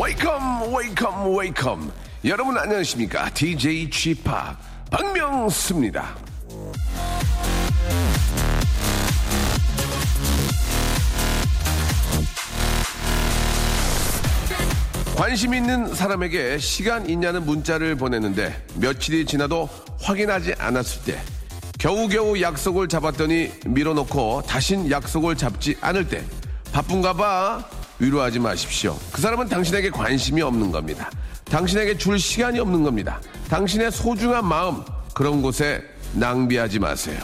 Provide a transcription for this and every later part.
Welcome welcome welcome. 여러분 안녕하십니까? DJ Chip 박명수입니다. 관심 있는 사람에게 시간 있냐는 문자를 보냈는데 며칠이 지나도 확인하지 않았을 때 겨우겨우 약속을 잡았더니 밀어놓고 다신 약속을 잡지 않을 때 바쁜가 봐 위로하지 마십시오. 그 사람은 당신에게 관심이 없는 겁니다. 당신에게 줄 시간이 없는 겁니다. 당신의 소중한 마음 그런 곳에 낭비하지 마세요.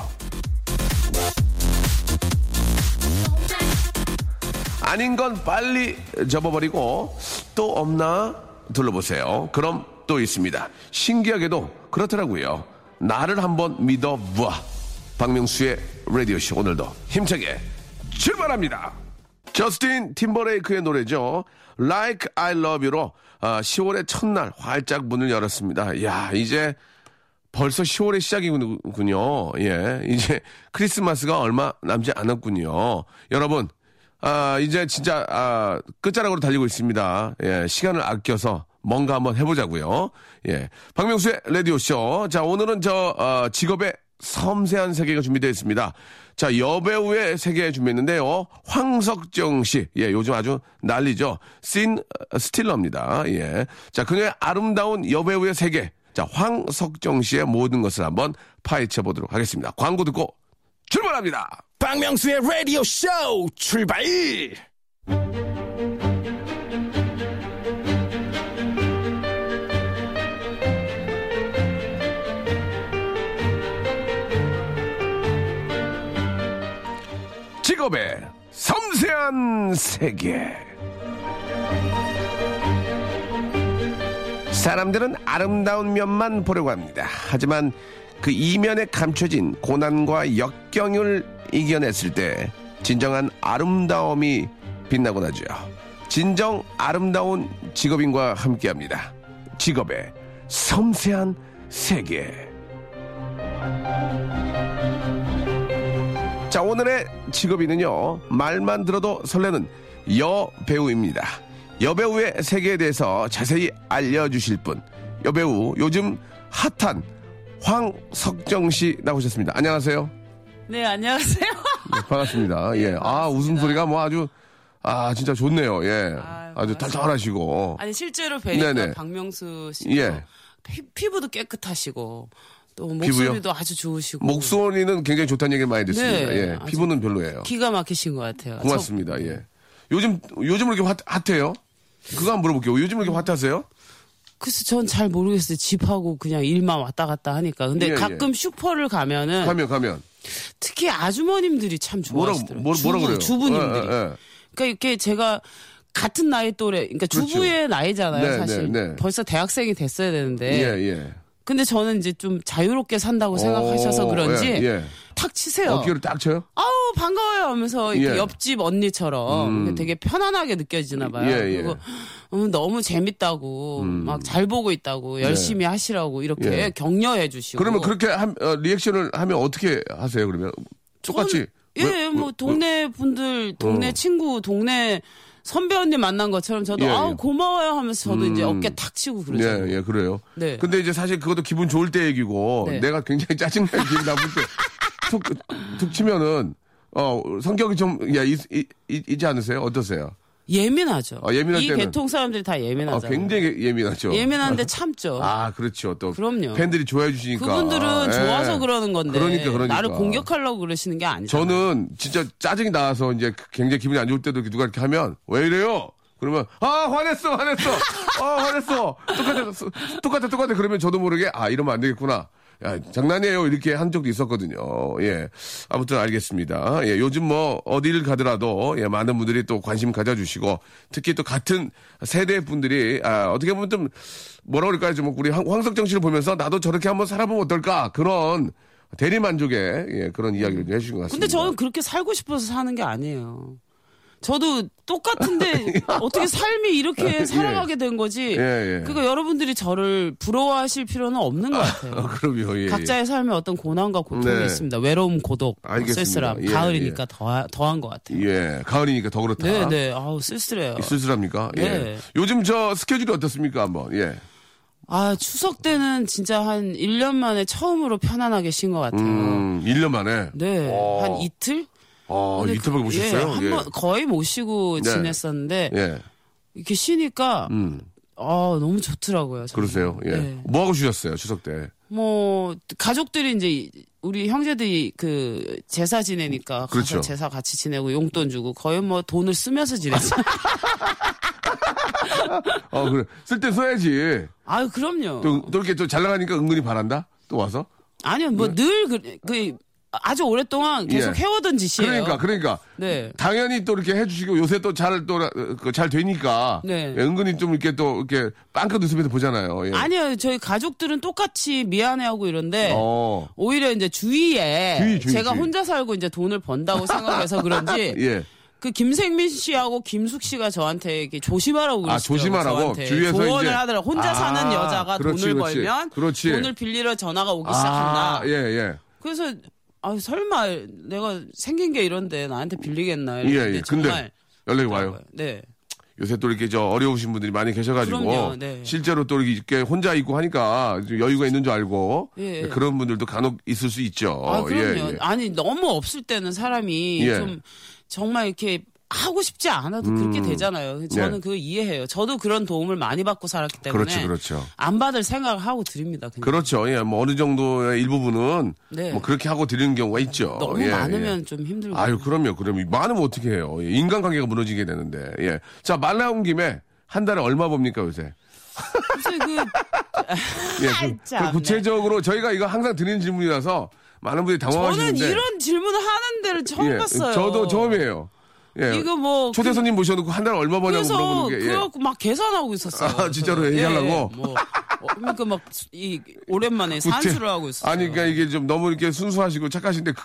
아닌 건 빨리 접어버리고 또 없나 둘러보세요. 그럼 또 있습니다. 신기하게도 그렇더라고요. 나를 한번 믿어봐. 박명수의 라디오쇼 오늘도 힘차게 출발합니다. 저스틴 팀버레이크의 노래죠. Like I Love You로 10월의 첫날 활짝 문을 열었습니다. 야 이제 벌써 10월의 시작이군요. 예, 이제 크리스마스가 얼마 남지 않았군요. 여러분, 아, 이제 진짜, 아, 끝자락으로 달리고 있습니다. 예, 시간을 아껴서 뭔가 한번 해보자고요. 예. 박명수의 라디오 쇼. 자, 오늘은 저, 어, 직업의 섬세한 세계가 준비되어 있습니다. 자, 여배우의 세계 준비했는데요. 황석정 씨. 예, 요즘 아주 난리죠. 씬 스틸러입니다. 예. 자, 그녀의 아름다운 여배우의 세계. 자, 황석정 씨의 모든 것을 한번 파헤쳐 보도록 하겠습니다. 광고 듣고 출발합니다. 박명수의 라디오 쇼 출발! 직업의 섬세한 세계. 사람들은 아름다운 면만 보려고 합니다. 하지만 그 이면에 감춰진 고난과 역경을 이겨냈을 때 진정한 아름다움이 빛나곤 하죠. 진정 아름다운 직업인과 함께 합니다. 직업의 섬세한 세계. 자, 오늘의 직업인은요, 말만 들어도 설레는 여배우입니다. 여배우의 세계에 대해서 자세히 알려주실 분, 여배우, 요즘 핫한 황석정 씨 나오셨습니다. 안녕하세요. 네, 안녕하세요. 네, 반갑습니다. 예. 아, 웃음소리가 뭐 아주, 아, 진짜 좋네요. 예. 아유, 아주 달달하시고. 아니 실제로 뵈니까 네네. 박명수 씨 예. 피, 부도 깨끗하시고 또 피부요? 목소리도 아주 좋으시고 목소리는 굉장히 좋다는 얘기를 많이 듣습니다. 네, 예. 피부는 별로예요. 기가 막히신 것 같아요. 고맙습니다. 예. 요즘, 요즘 왜 이렇게 핫, 핫해요? 그거 한번 물어볼게요. 요즘 왜 이렇게 핫하세요? 그래서 전잘 모르겠어요. 집하고 그냥 일만 왔다 갔다 하니까. 근데 예, 가끔 슈퍼를 가면은 가면, 가면. 특히 아주머님들이 참 뭐라, 좋아하시더라고요. 뭐, 뭐라 주부, 그래요? 주부님들이. 예, 예, 예. 그러니까 이렇게 제가 같은 나이 또래, 그러니까 그렇죠. 주부의 나이잖아요, 네, 사실. 네, 네. 벌써 대학생이 됐어야 되는데. 예, 예. 근데 저는 이제 좀 자유롭게 산다고 생각하셔서 오, 그런지 예, 예. 탁 치세요. 어깨를 딱 쳐요? 아우 반가워요 하면서 이렇게 예. 옆집 언니처럼 음. 되게 편안하게 느껴지나 봐요. 예, 예. 그리고 음, 너무 재밌다고 막잘 보고 있다고 열심히 하시라고 이렇게 예. 격려해 주시고. 그러면 그렇게 함- 어, 리액션을 하면 어떻게 하세요, 그러면? 똑같이. 예, 왜- 뭐 왜- 동네 분들, 동네 어. 친구, 동네 선배 언니 만난 것처럼 저도 예, 예. 아우 고마워요 하면서 저도 이제 음. 어깨 탁 치고 그러죠. 예, 예, 그래요. 네. 근데 이제 사실 그것도 기분 좋을 때 얘기고, 네. 내가 굉장히 짜증나게 기분 나쁠 때, 툭, 툭 치면은, 어, 성격이 좀, 야, 있지 않으세요? 어떠세요? 예민하죠. 아, 예민할 이 때는- 계통 사람들이 다 어, 예민하잖아요. 굉장히 예민하죠. 예민한데 참죠. 아, 그렇죠. 또. 그럼요. 팬들이 좋아해 주시니까. 그분들은 아, 예. 좋아서 그러는 건데 그러니까, 그러니까. 나를 공격하려고 그러시는 게 아니죠. 저는 진짜 짜증이 나서 이제 굉장히 기분이 안 좋을 때도 누가 이렇게 하면 왜 이래요? 그러면 아 화냈어 화냈어 아 화냈어 똑같아 똑같아 똑같아 그러면 저도 모르게 아 이러면 안 되겠구나 야 장난이에요. 이렇게 한 적도 있었거든요. 예. 아무튼 알겠습니다. 예 요즘 뭐 어디를 가더라도 예 많은 분들이 또 관심 가져주시고 특히 또 같은 세대 분들이 아 어떻게 보면 좀 뭐라 그럴까요? 좀 우리 황- 황석정 씨를 보면서 나도 저렇게 한번 살아보면 어떨까? 그런 대리 만족의 예, 그런 이야기를 좀 해주신 것 같습니다. 근데 저는 그렇게 살고 싶어서 사는 게 아니에요. 저도 똑같은데 어떻게 삶이 이렇게 살아가게 된 거지. 예, 예. 그러니까 여러분들이 저를 부러워하실 필요는 없는 것 같아요. 아, 그럼요. 예, 예. 각자의 삶에 어떤 고난과 고통이 네. 있습니다. 외로움, 고독, 뭐 알겠습니다. 쓸쓸함. 예, 가을이니까 더, 더한 것 같아요. 예, 가을이니까 더 그렇다. 네, 네. 아우, 쓸쓸해요. 쓸쓸합니까? 예. 네. 요즘 저 스케줄이 어떻습니까? 한번. 예. 아, 추석 때는 진짜 한 1년 만에 처음으로 편안하게 쉰 것 같아요. 음, 1년 만에. 네. 어. 한 이틀? 어, 이틀밖에 못 그- 쉬었어요? 예, 한 예. 번 거의 못 쉬고 네. 지냈었는데 예. 이렇게 쉬니까 음, 아, 너무 좋더라고요. 저는. 그러세요. 예. 네. 뭐 하고 쉬셨어요, 추석 때? 뭐 가족들이 이제 우리 형제들이 그 제사 지내니까 그렇죠. 가서 제사 같이 지내고 용돈 주고 거의 뭐 돈을 쓰면서 지냈어. 어, 그래. 쓸 때 써야지. 아유 그럼요. 또, 또 이렇게 또 잘 나가니까 은근히 바란다? 또 와서? 아니요 뭐 늘 그, 그 아주 오랫동안 계속 예. 해오던 짓이에요. 그러니까, 그러니까. 네. 당연히 또 이렇게 해주시고 요새 또 잘 또 잘 되니까 네. 예, 은근히 좀 이렇게 또 이렇게 빵긋 웃으면서 보잖아요. 예. 아니요 저희 가족들은 똑같이 미안해하고 이런데 어. 오히려 이제 주위에 주위, 주위, 제가 주위. 혼자 살고 이제 돈을 번다고 생각해서 그런지 예. 그 김생민 씨하고 김숙 씨가 저한테 이렇게 조심하라고 아, 그러시더라고요. 조심하라고? 저한테. 주위에서 조언을 이제- 하더라고. 혼자 아, 사는 여자가 그렇지, 돈을 그렇지. 벌면 그렇지. 돈을 빌리러 전화가 오기 아, 시작한다. 예, 예. 그래서 아 설마 내가 생긴 게 이런데 나한테 빌리겠나 예, 예. 근데 연락이 와요. 네. 요새 또 이렇게 저 어려우신 분들이 많이 계셔가지고 그럼요, 네. 실제로 또 이렇게 혼자 있고 하니까 좀 여유가 있는 줄 알고 예, 예. 그런 분들도 간혹 있을 수 있죠. 아 그럼요. 예, 예. 아니 너무 없을 때는 사람이 예. 좀 정말 이렇게 하고 싶지 않아도 그렇게 음. 되잖아요. 저는 네. 그거 이해해요. 저도 그런 도움을 많이 받고 살았기 때문에 그렇죠, 그렇죠. 안 받을 생각을 하고 드립니다. 그냥. 그렇죠. 예, 뭐 어느 정도의 일부분은 네. 뭐 그렇게 하고 드리는 경우가 있죠. 너무 예, 많으면 예. 좀 힘들고. 아유, 그럼요, 그럼요. 많으면 어떻게 해요? 예, 인간관계가 무너지게 되는데. 예. 자, 말 나온 김에 한 달에 얼마 봅니까 요새? 그 예, 그, 참네. 그 구체적으로 저희가 이거 항상 드리는 질문이라서 많은 분들이 저는 당황하시는데. 이런 질문을 하는 데를 처음 예, 봤어요. 저도 처음이에요. 예. 이거 뭐 초대 손님 모셔놓고 한 달에 얼마 버냐고 그래서 물어보는 게. 예. 그래갖고 막 계산하고 있었어요. 아, 진짜로 저는. 얘기하려고? 예, 예. 뭐 어, 그러니까 막 이 오랜만에 산수를 하고 있었어요. 아니, 그러니까 이게 좀 너무 이렇게 순수하시고 착하신데, 그,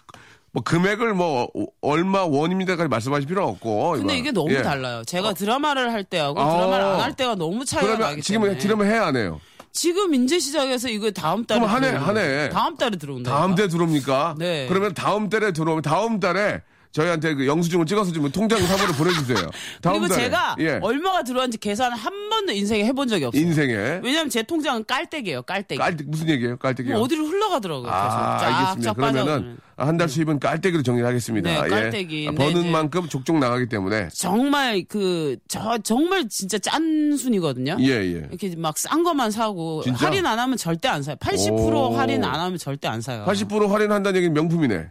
뭐 금액을 뭐 얼마 원입니다까지 말씀하실 필요 없고. 근데 이거. 이게 너무 예. 달라요. 제가 드라마를 할 때하고 아. 드라마를 안 할 때가 너무 차이가 그러면 나기 지금 때문에. 드라마 해야 안 해요? 지금 인제 시작해서 이거 다음 달에 그럼 한 해, 들어오는 한 해. 거예요. 다음 달에 들어온다. 다음 달에 들어옵니까? 네. 그러면 다음 달에 들어오면 다음 달에 저희한테 그 영수증을 찍어서 좀 통장 사보를 보내주세요. 다음 그리고 달에. 제가 예. 얼마가 들어왔는지 계산을 한 번도 인생에 해본 적이 없어요. 인생에. 왜냐면 제 통장은 깔때기예요. 깔때기. 깔때 무슨 얘기예요? 깔때기요? 뭐 어디로 흘러가더라고요. 아, 계속 알겠습니다. 쫙쫙 그러면은 빠져가는. 한달 수입은 깔때기로 정리하겠습니다. 네, 예. 깔때기. 아, 근데 버는 이제- 만큼 족족 나가기 때문에. 정말 그 저 정말 진짜 짠 순이거든요. 예, 예. 이렇게 막싼 거만 사고 진짜? 할인 안 하면 절대 안 사요. 80% 오. 할인 안 하면 절대 안 사요. 80% 할인한다는 얘기는 명품이네.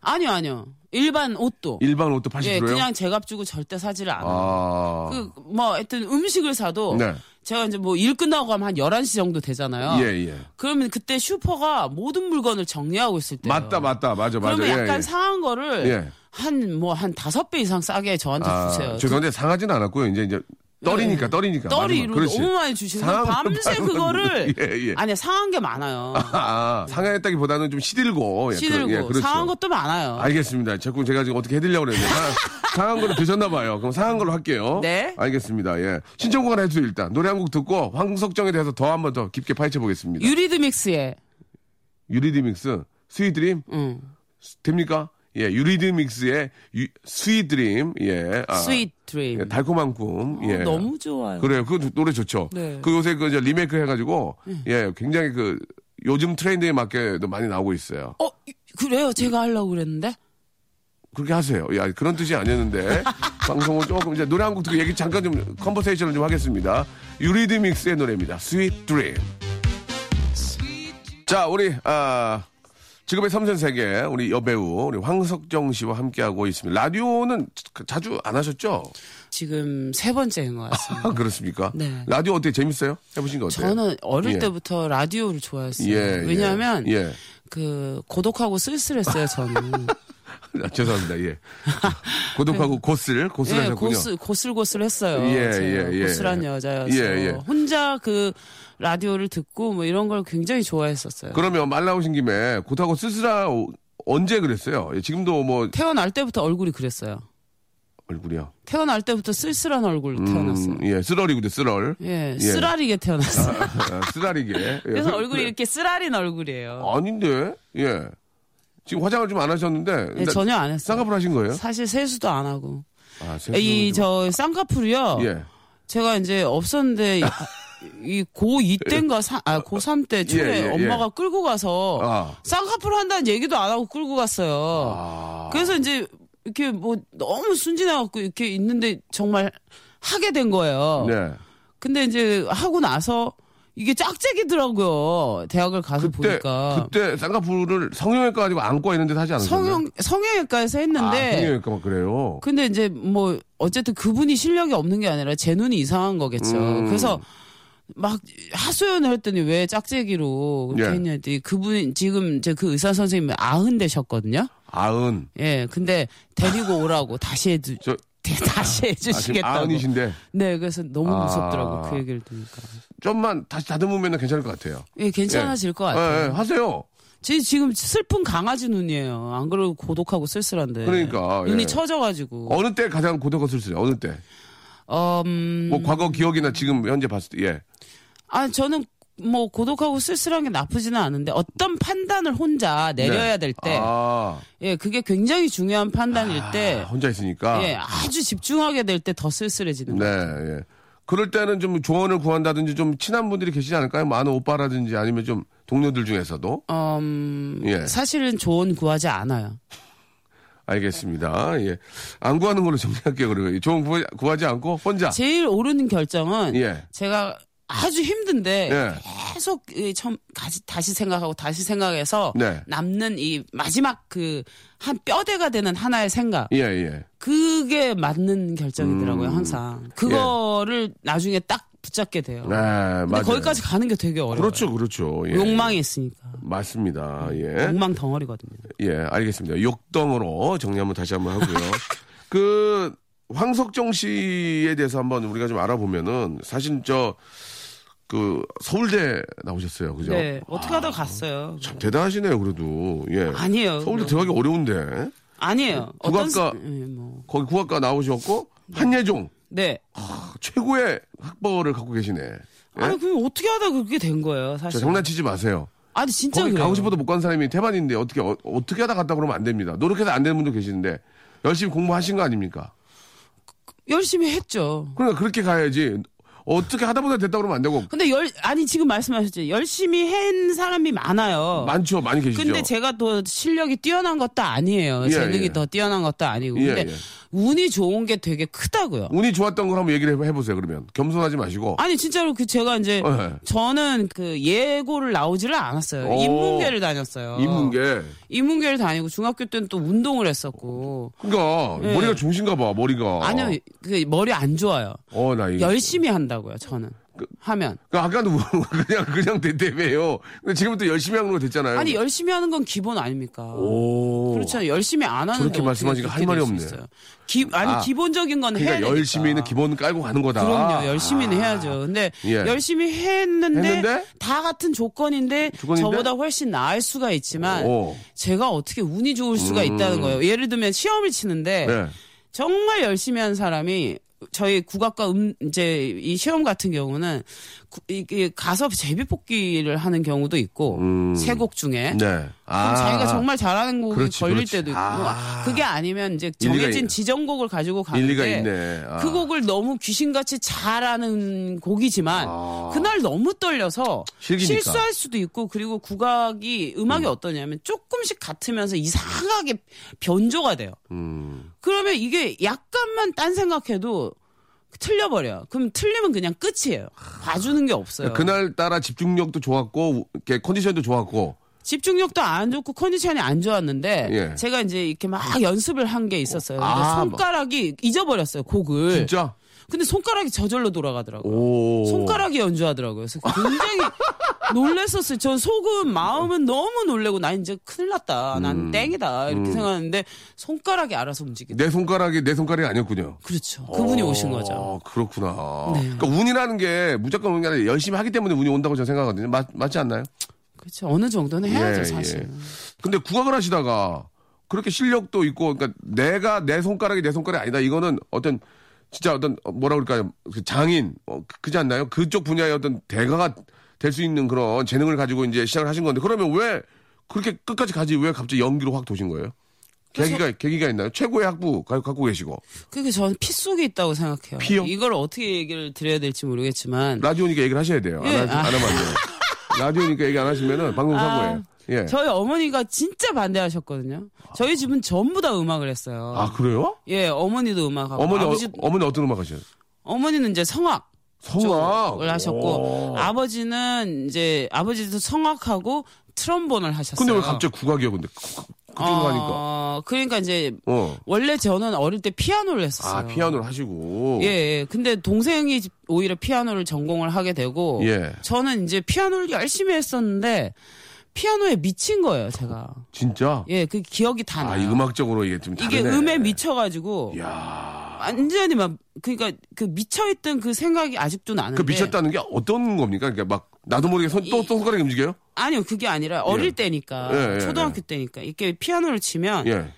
아니요, 아니요. 일반 옷도. 일반 옷도 80%요? 예, 그냥 제값 주고 절대 사지를 않아요. 아. 그, 뭐, 하여튼 음식을 사도. 네. 제가 이제 뭐 일 끝나고 가면 한 11시 정도 되잖아요. 예, 예. 그러면 그때 슈퍼가 모든 물건을 정리하고 있을 때예요. 맞다, 맞다. 맞아, 맞아. 그러면 예, 약간 예. 상한 거를 예. 한뭐한 다섯 배 이상 싸게 저한테 아, 주세요. 죄송한데 상하지는 않았고요. 이제 이제 떨이니까 떨이니까. 네. 떨이 이로 그렇지. 너무 많이 주시고 밤새 그거를 예, 예. 아니 상한 게 많아요. 아, 상하했다기보다는 좀 시들고. 예, 시들고 예, 그렇죠. 상한 것도 많아요. 알겠습니다. 자꾸 제가 지금 어떻게 해드리려고 그랬는데. 상한, 거로 드셨나 봐요. 그럼 상한 걸로 할게요. 네. 알겠습니다. 예. 신청곡 하나 해주세요, 일단. 노래 한 곡 듣고 황석정에 대해서 더 한번 더 깊게 파헤쳐 보겠습니다. 유리드믹스의 유리드믹스, 스위드림, 응. 됩니까? 예, Eurythmics의 유, Sweet Dream, 예. 아, Sweet Dream. 예, 달콤한 꿈, 예. 어, 너무 좋아요. 그래요. 그 노래 좋죠. 네. 그 요새 그 이제 리메이크 해 가지고, 예, 굉장히 그 요즘 트렌드에 맞게도 많이 나오고 있어요. 어 이- 그래요? 제가 하려고 그랬는데. 그렇게 하세요. 야, 그런 뜻이 아니었는데. 방송을 조금 이제 노래 한 곡 듣고 얘기 잠깐 좀 컨버세이션을 좀 하겠습니다. 유리드믹스의 노래입니다. Sweet Dream. 자, 우리, 아, 직업의 섬세한 세계, 우리 여배우, 우리 황석정 씨와 함께하고 있습니다. 라디오는 자- 자주 안 하셨죠? 지금 세 번째인 것 같습니다. 아, 그렇습니까? 네. 라디오 어때? 재밌어요? 해보신 거 어때요? 저는 어릴 예. 때부터 라디오를 좋아했어요. 예, 예. 왜냐하면 예. 그 고독하고 쓸쓸했어요. 저는. 아, 죄송합니다. 예. 고독하고 고슬, 고슬 예, 하셨군요. 고슬 고슬고슬 했어요. 예, 제가 예, 예. 고슬한 여자였어요. 예, 예. 혼자 그 라디오를 듣고 뭐 이런 걸 굉장히 좋아했었어요. 그러면 말 나오신 김에 고독하고 쓸쓸하 언제 그랬어요? 예, 지금도 뭐 태어날 때부터 얼굴이 그랬어요. 얼굴이요? 태어날 때부터 쓸쓸한 얼굴로 태어났어요. 음, 예, 쓰러리군요, 쓰럴. 예, 쓰라리게 태어났어요. 아, 쓰라리게. 예, 그래서 그- 얼굴이 그- 이렇게 쓰라린 얼굴이에요. 아닌데, 예. 지금 화장을 좀 안 하셨는데. 네, 전혀 안 했어요. 쌍꺼풀 하신 거예요? 사실 세수도 안 하고. 아, 세수는 이 좀- 저 쌍꺼풀이요. 예. 제가 이제 없었는데 이 고2 때인가 사, 아 고3 때 초에 예, 예, 예. 엄마가 끌고 가서 아. 쌍꺼풀 한다는 얘기도 안 하고 끌고 갔어요. 아. 그래서 이제 이렇게 뭐 너무 순진해갖고 이렇게 있는데 정말 하게 된 거예요. 네. 근데 이제 하고 나서 이게 짝짝이더라고요. 대학을 가서 그때, 보니까 그때 쌍꺼풀을 성형외과 가지고 안과 데서 하지 않았어요? 성형 성형외과에서 아, 했는데 성형외과 막 그래요. 근데 이제 뭐 어쨌든 그분이 실력이 없는 게 아니라 제 눈이 이상한 거겠죠. 음. 그래서 막 하소연을 했더니 왜 짝짝이로 그렇게 예. 했냐 했더니 그분이 지금 제 그 의사 선생님이 아흔 되셨거든요. 아흔. 예, 근데 데리고 오라고 다시 해주 저, 다시 아, 해주시겠다고. 아흔이신데 네, 그래서 너무 아. 무섭더라고 그 얘기를 들으니까. 좀만 다시 다듬으면 괜찮을 것 같아요. 예, 괜찮아질 것 예, 같아요. 예, 하세요. 제 지금 슬픈 강아지 눈이에요. 안 그래도 고독하고 쓸쓸한데. 그러니까, 눈이 예. 처져가지고. 어느 때 가장 고독한 쓸쓸해? 어느 때? 음, 뭐 과거 기억이나 지금 현재 봤을 때, 예. 아, 저는 뭐 고독하고 쓸쓸한 게 나쁘지는 않은데 어떤 판단을 혼자 내려야 될 때, 네. 아, 예, 그게 굉장히 중요한 판단일 때, 아, 혼자 있으니까. 예, 아주 집중하게 될 때 더 쓸쓸해지는 네, 거예요. 예. 그럴 때는 좀 조언을 구한다든지 좀 친한 분들이 계시지 않을까요? 많은 오빠라든지 아니면 좀 동료들 중에서도. 음, 예. 사실은 조언 구하지 않아요. 알겠습니다. 예. 안 구하는 걸로 정리할게요, 그러면. 조언 구하, 구하 지 않고 혼자. 제일 옳은 결정은 예. 제가 아주 힘든데 예. 계속 이 처음 다시, 다시 생각하고 다시 생각해서 네. 남는 이 마지막 그 한 뼈대가 되는 하나의 생각 예, 예. 그게 맞는 결정이더라고요 음. 항상 그거를 나중에 딱 붙잡게 돼요. 네, 맞아요. 거기까지 가는 게 되게 어려워요. 그렇죠, 그렇죠. 예. 욕망이 있으니까. 맞습니다. 예. 욕망 덩어리거든요. 예, 알겠습니다. 욕덩으로 정리 한번 다시 한번 하고요. 그 황석정 씨에 대해서 한번 우리가 좀 알아보면은 사실 저 그 서울대 나오셨어요, 그죠? 네. 어떻게 하다 갔어요. 참 대단하시네요, 그래도. 예. 아니에요. 서울대. 들어가기 어려운데 아니에요. 국악과- 어떤 스- 예, 뭐. 거기 국악과 나오셨고 한예종 네. 최고의 학벌을 갖고 계시네. 예? 아니 그럼 어떻게 하다 그렇게 된 거예요, 저 사실. 장난치지 마세요. 아니 진짜 거기 그래요. 가고 싶어도 못 간 사람이 태반인데 어떻게 어, 떻게 하다 갔다 그러면 안 됩니다. 노력해서 안 되는 분도 계시는데 열심히 공부하신 거 아닙니까? 열심히 했죠. 그러니까 그렇게 가야지. 어떻게 하다 보다 됐다 그러면 안 되고 근데 열 아니 지금 말씀하셨죠. 열심히 한 사람이 많아요. 많죠, 많이 계시죠. 근데 제가 또 실력이 뛰어난 것도 아니에요. 예, 재능이 예. 더 뛰어난 것도 아니고. 예, 근데 예. 운이 좋은 게 되게 크다고요. 운이 좋았던 걸 한번 얘기를 해보- 해보세요. 그러면 겸손하지 마시고. 아니 진짜로 그 제가 이제 어, 예. 저는 그 예고를 나오지를 않았어요. 오. 인문계를 다녔어요. 인문계. 인문계를 다니고 중학교 때는 또 운동을 했었고. 그러니까 예. 머리가 좋으신가 봐. 머리가. 아니요, 그 머리 안 좋아요. 어, 나 이거. 열심히 한다고요. 저는 하면. 그 아까도 뭐 그냥 그냥 대대배요. 근데 지금은 또 열심히 하는 거 됐잖아요. 아니 열심히 하는 건 기본 아닙니까? 오. 그렇잖아요. 열심히 안 저렇게 어떻게 말씀하시니까 할 그렇게 말이 없네. 기, 아니 아, 기본적인 건 해야 그러니까 되니까. 열심히는 기본 깔고 가는 거다. 그럼요. 열심히는 아. 해야죠. 근데 예. 열심히 했는데, 했는데? 다 같은 조건인데, 조건인데? 저보다 훨씬 나을 수가 있지만 오. 제가 어떻게 운이 좋을 수가 음. 있다는 거예요. 예를 들면 시험을 치는데 네. 정말 열심히 한 사람이 저희 국악과 음 이제 이 시험 같은 경우는 구- 이게 가서 제비 뽑기를 하는 경우도 있고 음. 세곡 중에 네. 아. 자기가 정말 잘하는 곡이 그렇지, 걸릴 그렇지. 때도 있고 아. 그게 아니면 이제 정해진 있- 지정곡을 가지고 가는데. 아. 그 곡을 너무 귀신같이 잘하는 곡이지만 아. 그날 너무 떨려서 실기니까. 실수할 수도 있고 그리고 국악이 음악이 어떠냐면 조금씩 같으면서 이상하게 변조가 돼요. 음. 그러면 이게 약간만 딴 생각해도 틀려버려요. 그럼 틀리면 그냥 끝이에요. 봐주는 게 없어요. 그날 따라 집중력도 좋았고 이렇게 컨디션도 좋았고 집중력도 안 좋고 컨디션이 안 좋았는데 예. 제가 이제 이렇게 막 연습을 한 게 있었어요. 아, 손가락이 잊어버렸어요 곡을. 진짜. 근데 손가락이 저절로 돌아가더라고요. 오. 손가락이 연주하더라고요. 그래서 굉장히 놀랬었어요. 전 속은 마음은 너무 놀래고 나 이제 큰일 났다. 난 음. 땡이다 이렇게 생각하는데 손가락이 알아서 움직이더. 내 손가락이 내 손가락이 아니었군요. 그렇죠. 그분이 오신 거죠. 어, 그렇구나. 네. 그러니까 운이라는 게 무조건 운이 아니라 열심히 하기 때문에 운이 온다고 저는 생각하거든요. 맞, 맞지 않나요? 그렇죠. 어느 정도는 해야죠 예, 사실. 예. 근데 국악을 하시다가 그렇게 실력도 있고, 그러니까 내가 내 손가락이 내 손가락이 아니다. 이거는 어떤 진짜 어떤 어, 뭐라 그럴까요? 그 장인 어, 그- 그지 않나요? 그쪽 분야의 어떤 대가가 될 수 있는 그런 재능을 가지고 이제 시작을 하신 건데 그러면 왜 그렇게 끝까지 가지 왜 갑자기 연기로 확 도신 거예요? 계기가 계기가 있나요? 최고의 학부 가- 갖고 계시고 그게 저는 피 속에 있다고 생각해요. 피요? 이걸 어떻게 얘기를 드려야 될지 모르겠지만 라디오니까 얘기를 하셔야 돼요. 안, 예, 하, 아. 안 하면 안 돼요. 라디오니까 얘기 안 하시면은 방송 사고예요. 예. 저희 어머니가 진짜 반대하셨거든요. 저희 집은 전부 다 음악을 했어요. 아 그래요? 예, 어머니도 음악하고 어머니 아버지 어, 어머니 어떤 음악 하셔요? 어머니는 이제 성악 성악 쪽을 하셨고 아버지는 이제 아버지도 성악하고 트럼본을 하셨어요. 근데 왜 갑자기 국악이요? 근데 그- 그쪽으로 가니까. 어, 그러니까 이제 어. 원래 저는 어릴 때 피아노를 했었어요. 아 피아노를 하시고. 예, 예. 근데 동생이 오히려 피아노를 전공을 하게 되고 예. 저는 이제 피아노를 열심히 했었는데 피아노에 미친 거예요, 제가. 진짜. 예, 그 기억이 다 아, 나요. 이 음악적으로 이게 좀 이게 다르네. 음에 미쳐가지고 야. 완전히 막 그러니까 그 미쳐있던 그 생각이 아직도 나는데 그 미쳤다는 게 어떤 겁니까? 그러니까 막 나도 모르게 손, 또, 이- 또 손가락이 움직여요? 아니요 그게 아니라 어릴 때니까 예, 예, 초등학교 때니까 이렇게 피아노를 치면 예. 어,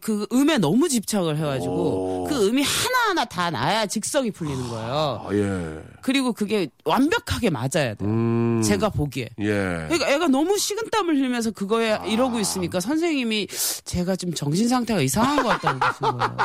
그 음에 너무 집착을 해가지고 오. 그 음이 하나하나 다 나야 직성이 풀리는 거예요. 아, 예. 그리고 그게 완벽하게 맞아야 돼요. 음. 제가 보기에. 예. 그러니까 애가 너무 식은땀을 흘리면서 그거에 이러고 있으니까 선생님이 제가 좀 정신 상태가 이상한 것 같다고 그러신 거예요.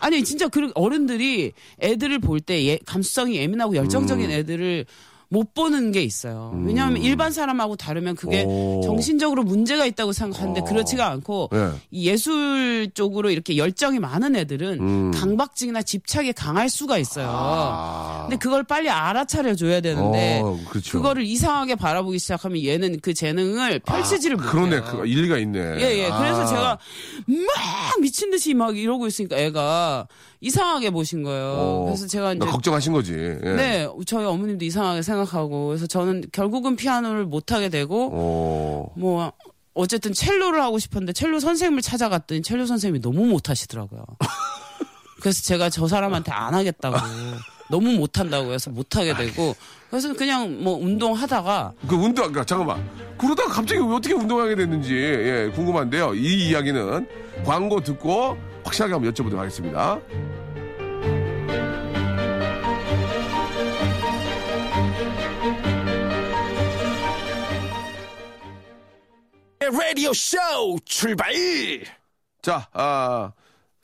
아니 진짜 그 어른들이 애들을 볼때 예, 감수성이 예민하고 음. 열정적인 애들을 못 보는 게 있어요. 왜냐하면 일반 사람하고 다르면 그게 오. 정신적으로 문제가 있다고 생각하는데 그렇지가 않고 예. 이 예술 쪽으로 이렇게 열정이 많은 애들은 강박증이나 집착이 강할 수가 있어요. 음. 아. 근데 그걸 빨리 알아차려 줘야 되는데 어, 그렇죠. 그거를 이상하게 바라보기 시작하면 얘는 그 재능을 펼치지를 못해요. 그러네. 그 일리가 있네. 예, 예. 그래서 아. 제가 막 미친 듯이 막 이러고 있으니까 애가 이상하게 보신 거예요. 어. 그래서 제가 이제 나 걱정하신 거지. 예. 네, 저희 어머님도 이상하게 생각하고 그래서 저는 결국은 피아노를 못 하게 되고 어. 뭐 어쨌든 첼로를 하고 싶었는데 첼로 선생님을 찾아갔더니 첼로 선생님이 너무 못 하시더라고요. 그래서 제가 저 사람한테 안 하겠다고 너무 못 한다고 해서 못 하게 되고 그래서 그냥 뭐 운동하다가 그 운동, 그러니까 잠깐만. 그러다가 갑자기 왜 어떻게 운동하게 됐는지, 예, 궁금한데요. 이 이야기는 광고 듣고 확실하게 한번 여쭤보도록 하겠습니다. 라디오 쇼 출발! 자, 아,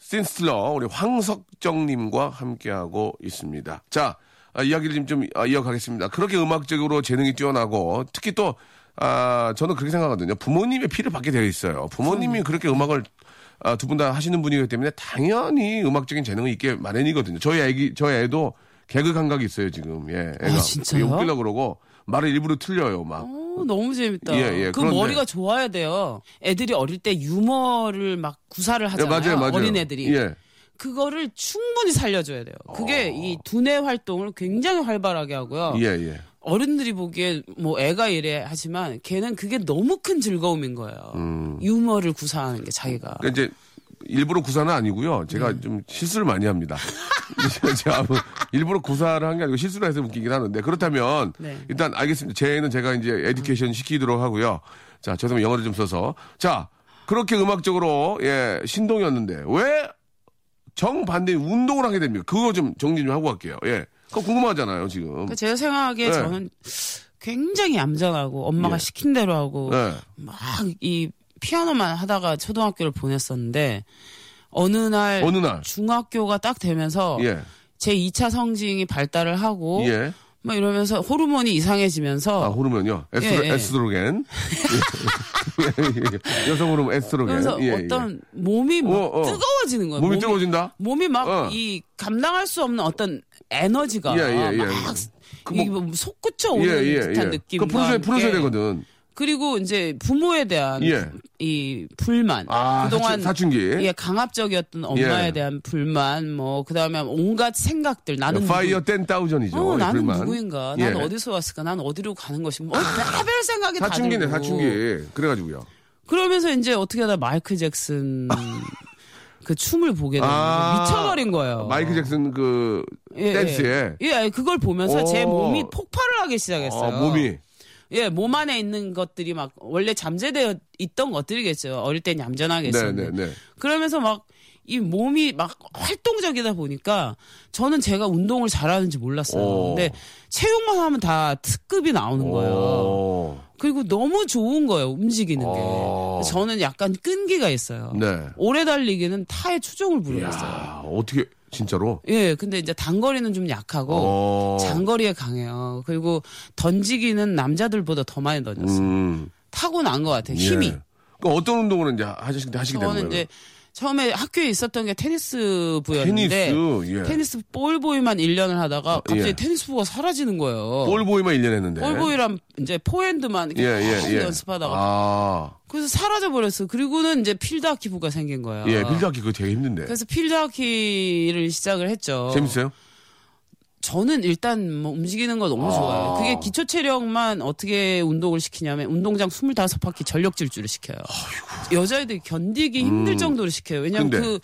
신슬러, 우리 황석정님과 함께하고 있습니다. 자, 아, 이야기를 좀, 좀 아, 이어가겠습니다. 그렇게 음악적으로 재능이 뛰어나고, 특히 또, 아, 저는 그렇게 생각하거든요. 부모님의 피를 받게 되어 있어요. 부모님이 그렇게 음악을 아, 두 분 다 하시는 분이기 때문에 당연히 음악적인 재능이 있게 마련이거든요. 저희 애기, 저희 애도 개그 감각이 있어요, 지금. 예. 애가. 아, 진짜요? 웃기려고 그러고, 말을 일부러 틀려요, 막. 어, 너무 재밌다. 예, 예, 그 머리가 좋아야 돼요. 애들이 어릴 때 유머를 막 구사를 예, 하잖아요. 맞아요, 맞아요. 어린 애들이. 예. 그거를 충분히 살려줘야 돼요. 그게 어. 이 두뇌 활동을 굉장히 활발하게 하고요. 예, 예. 어른들이 보기에 뭐 애가 이래 하지만 걔는 그게 너무 큰 즐거움인 거예요. 음. 유머를 구사하는 게 자기가. 그러니까 이제 일부러 구사는 아니고요. 제가 네. 좀 실수를 많이 합니다. 제가- 뭐 일부러 구사를 한 게 아니고 실수를 해서 웃기긴 하는데 그렇다면 네. 일단 알겠습니다. 제 애는 제가 이제 에듀케이션 시키도록 하고요. 자, 죄송합니다. 영어를 좀 써서. 자, 그렇게 음악적으로 예, 신동이었는데 왜 정반대 운동을 하게 됩니까? 그거 좀 정리 좀 하고 갈게요. 예. 그거 궁금하잖아요, 지금. 그러니까 제가 생각하기에 네. 저는 굉장히 얌전하고 엄마가 예. 시킨 대로 하고 예. 막이 피아노만 하다가 초등학교를 보냈었는데 어느 날 어느 날. 중학교가 딱 되면서 예. 제 2차 성징이 발달을 하고 예. 막 이러면서 호르몬이 이상해지면서 아, 호르몬요? 에스트로, 예, 예. 에스트로겐. 예, 여성 호르몬 에스트로겐. 그래서 예, 예. 어떤 몸이 막 어, 어. 뜨거워지는 거예요. 몸이 뜨거워진다? 몸이 막 어. 이 감당할 수 없는 어떤 에너지가 예, 예, 예. 막그 뭐- 뭐 솟구쳐 오는 듯한 느낌과 그 풀어줘야, 풀어줘야 되거든. 그리고 이제 부모에 대한 예. 이 불만 아, 그동안 사춘, 기 예, 강압적이었던 엄마에 예. 대한 불만 뭐 그다음에 온갖 생각들 나는 파이어 땐 다우전이죠. 어, 나는 불만. 누구인가? 예. 나는 어디서 왔을까? 나는 어디로 가는 것인가? 뭐 별별 생각이 다 사춘기네. 사춘기. 그래 가지고요. 그러면서 이제 어떻게 하다 마이클 잭슨 그 춤을 보게 되는 아. 미쳐버린 거예요. 마이클 잭슨 그 예, 댄스에. 예, 예, 그걸 보면서 제 오. 몸이 폭발을 하기 시작했어요. 어, 몸이. 예, 몸 안에 있는 것들이 막 원래 잠재되어 있던 것들이겠죠. 어릴 땐 얌전하게 네, 했었는데. 네, 네. 그러면서 막 이 몸이 막 활동적이다 보니까 저는 제가 운동을 잘하는지 몰랐어요. 오. 근데 체육만 하면 다 특급이 나오는 거예요. 오. 그리고 너무 좋은 거예요, 움직이는 게. 어. 저는 약간 끈기가 있어요. 네. 오래 달리기는 타의 추종을 부르겠어요. 야, 어떻게 진짜로? 예, 근데 이제 단거리는 좀 약하고 어. 장거리에 강해요. 그리고 던지기는 남자들보다 더 많이 던졌어요. 음. 타고난 것 같아요, 힘이. 예. 그럼 어떤 운동을 이제 하시, 하시게 되는 저는 거예요? 이제 처음에 학교에 있었던 게 테니스 부였는데 테니스, 예. 테니스 볼보이만 1년을 하다가 갑자기 예. 테니스 부가 사라지는 거예요. 볼보이만 1년 했는데. 볼보이랑 이제 포핸드만 이렇게 예, 예, 계속 예. 연습하다가 아. 그래서 사라져 버렸어. 그리고는 이제 필드하키 부가 생긴 거예요. 예, 필드하키 그거 되게 힘든데. 그래서 필드하키를 시작을 했죠. 재밌어요? 저는 일단 뭐 움직이는 거 너무 아. 좋아요. 그게 기초 체력만 어떻게 운동을 시키냐면 운동장 25바퀴 전력 질주를 시켜요. 여자애들이 견디기 힘들 정도로 시켜요. 왜냐면 음. 그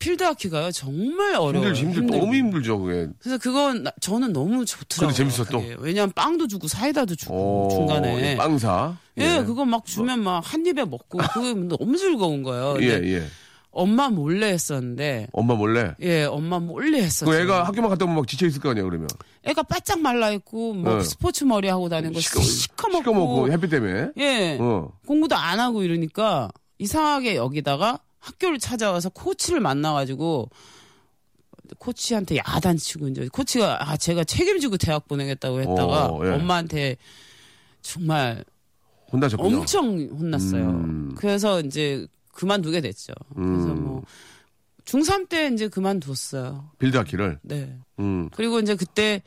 필드하키가요 정말 어려워요. 힘들지, 힘들, 힘들고. 너무 힘들죠, 그게. 그래서 그건 나- 저는 너무 좋더라고요. 재밌어, 또? 왜냐면 빵도 주고 사이다도 주고 오, 중간에. 빵사. 예, 그거 막 주면 막 한 입에 먹고 그게 너무 즐거운 거예요. 예, 예. 엄마 몰래 했었는데 엄마 몰래. 예, 엄마 몰래 그 했었어요. 애가 학교만 갔다 오면 막 지쳐 있을 거 아니야, 그러면. 애가 바짝 말라 있고 뭐 네. 스포츠 머리 하고 다니는 거 시꺼- 시커멓고 시꺼멓고 햇빛 때문에. 예 어. 공부도 안 하고 이러니까 이상하게 여기다가 학교를 찾아와서 코치를 만나가지고 코치한테 야단치고 이제 코치가 아 제가 책임지고 대학 보내겠다고 했다가 어, 예. 엄마한테 정말 혼나셨군요. 엄청 혼났어요. 음. 그래서 이제 그만두게 됐죠. 그래서 음. 뭐 중3 때 이제 그만뒀어요. 빌드하기를. 네. 음. 그리고 이제 그때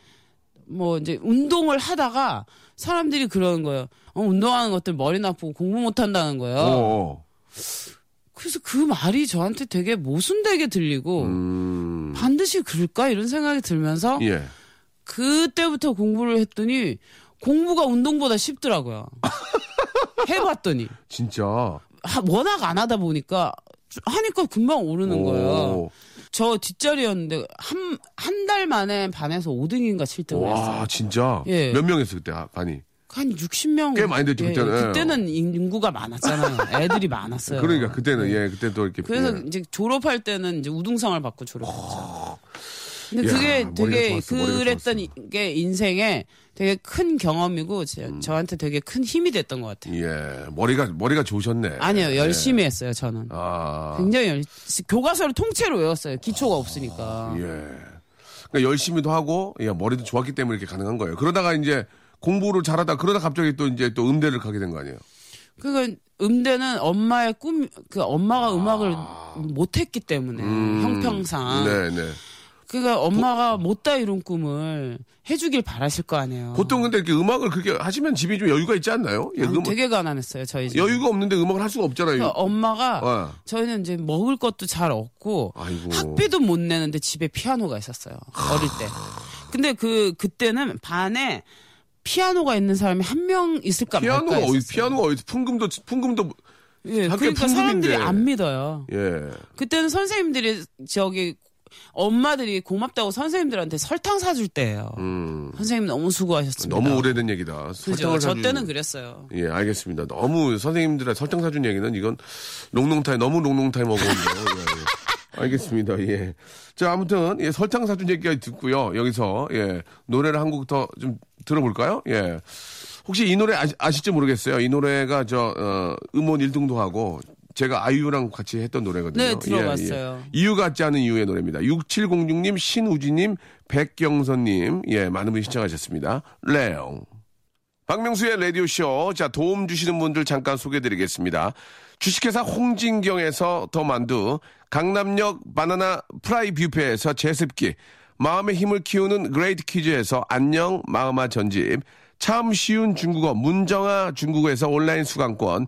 뭐 이제 운동을 하다가 사람들이 그러는 거예요. 어, 운동하는 것들 머리 나쁘고 공부 못 한다는 거예요. 어, 어. 그래서 그 말이 저한테 되게 모순되게 들리고 음. 반드시 그럴까 이런 생각이 들면서 예. 그때부터 공부를 했더니 공부가 운동보다 쉽더라고요. 해봤더니 진짜. 하- 워낙 안 하다 보니까 하니까 금방 오르는 거예요. 오. 저 뒷자리였는데 한 한 달 만에 반에서 5등인가 7등을 했어요. 와, 진짜. 예. 몇 명 했어, 그때, 아, 반이. 한 60명. 꽤 많이 됐죠, 그때는. 그때는 인구가 많았잖아요. 애들이 많았어요. 그러니까, 그때는, 예, 그때 또 이렇게. 그래서 예. 이제 졸업할 때는 이제 우등상을 받고 졸업했죠. 근데 야, 그게 머리가 되게 그랬던. 게 인생에 되게 큰 경험이고 제- 음. 저한테 되게 큰 힘이 됐던 것 같아요. 예. 머리가, 머리가 좋으셨네. 아니요, 예. 열심히 했어요, 저는. 아. 굉장히 열, 교과서를 통째로 외웠어요. 기초가 없으니까. 예. 그러니까 열심히도 하고, 예, 머리도 좋았기 때문에 이렇게 가능한 거예요. 그러다가 이제 공부를 잘하다, 그러다 갑자기 또 이제 또 음대를 가게 된 거 아니에요? 그러니까 음대는 엄마의 꿈, 그 엄마가 음악을 못했기 때문에 형평상. 아. 네, 네. 그러니까 엄마가 못다 이룬 꿈을 해주길 바라실 거 아니에요. 보통 근데 이렇게 음악을 그렇게 하시면 집이 좀 여유가 있지 않나요? 예, 아니, 음악- 되게 가난했어요 저희 집. 여유가 없는데 음악을 할 수가 없잖아요. 그러니까 엄마가 어. 저희는 이제 먹을 것도 잘 없고 아이고. 학비도 못 내는데 집에 피아노가 있었어요 어릴 때. 근데 그 그때는 반에 피아노가 있는 사람이 한 명 있을까 피아노가 말까 어디, 했었어요. 피아노가 어디, 풍금도, 풍금도, 예, 그러니까 풍금인데. 사람들이 안 믿어요. 예. 그때는 선생님들이 저기 엄마들이 고맙다고 선생님들한테 설탕 사줄 때예요. 음. 선생님 너무 수고하셨습니다. 너무 오래된 얘기다. 설탕을 저 사주는- 때는 그랬어요. 예, 알겠습니다. 너무 선생님들의 설렁탕 사준 얘기는 이건 롱롱타임, 너무 롱롱타임 먹었는데요. 예, 예. 알겠습니다. 예. 자, 아무튼, 예, 설렁탕 사준 얘기까지 듣고요. 여기서, 예, 노래를 한 곡 더 좀 들어볼까요? 예. 혹시 이 노래 아시, 지 모르겠어요. 이 노래가 저, 어, 음원 1등도 하고, 제가 아이유랑 같이 했던 노래거든요. 네, 들어봤어요. 예, 예. 이유 같지 않은 이유의 노래입니다. 6706님, 신우지님, 백경선님, 예, 많은 분이 신청하셨습니다. 레옹. 박명수의 라디오쇼. 자, 도움 주시는 분들 잠깐 소개해 주식회사 홍진경에서 더 만두, 강남역 바나나 프라이 뷔페에서 제습기, 마음의 힘을 키우는 그레이트 퀴즈에서 안녕 마음아 전집, 참 쉬운 중국어 문정아 중국어에서 온라인 수강권,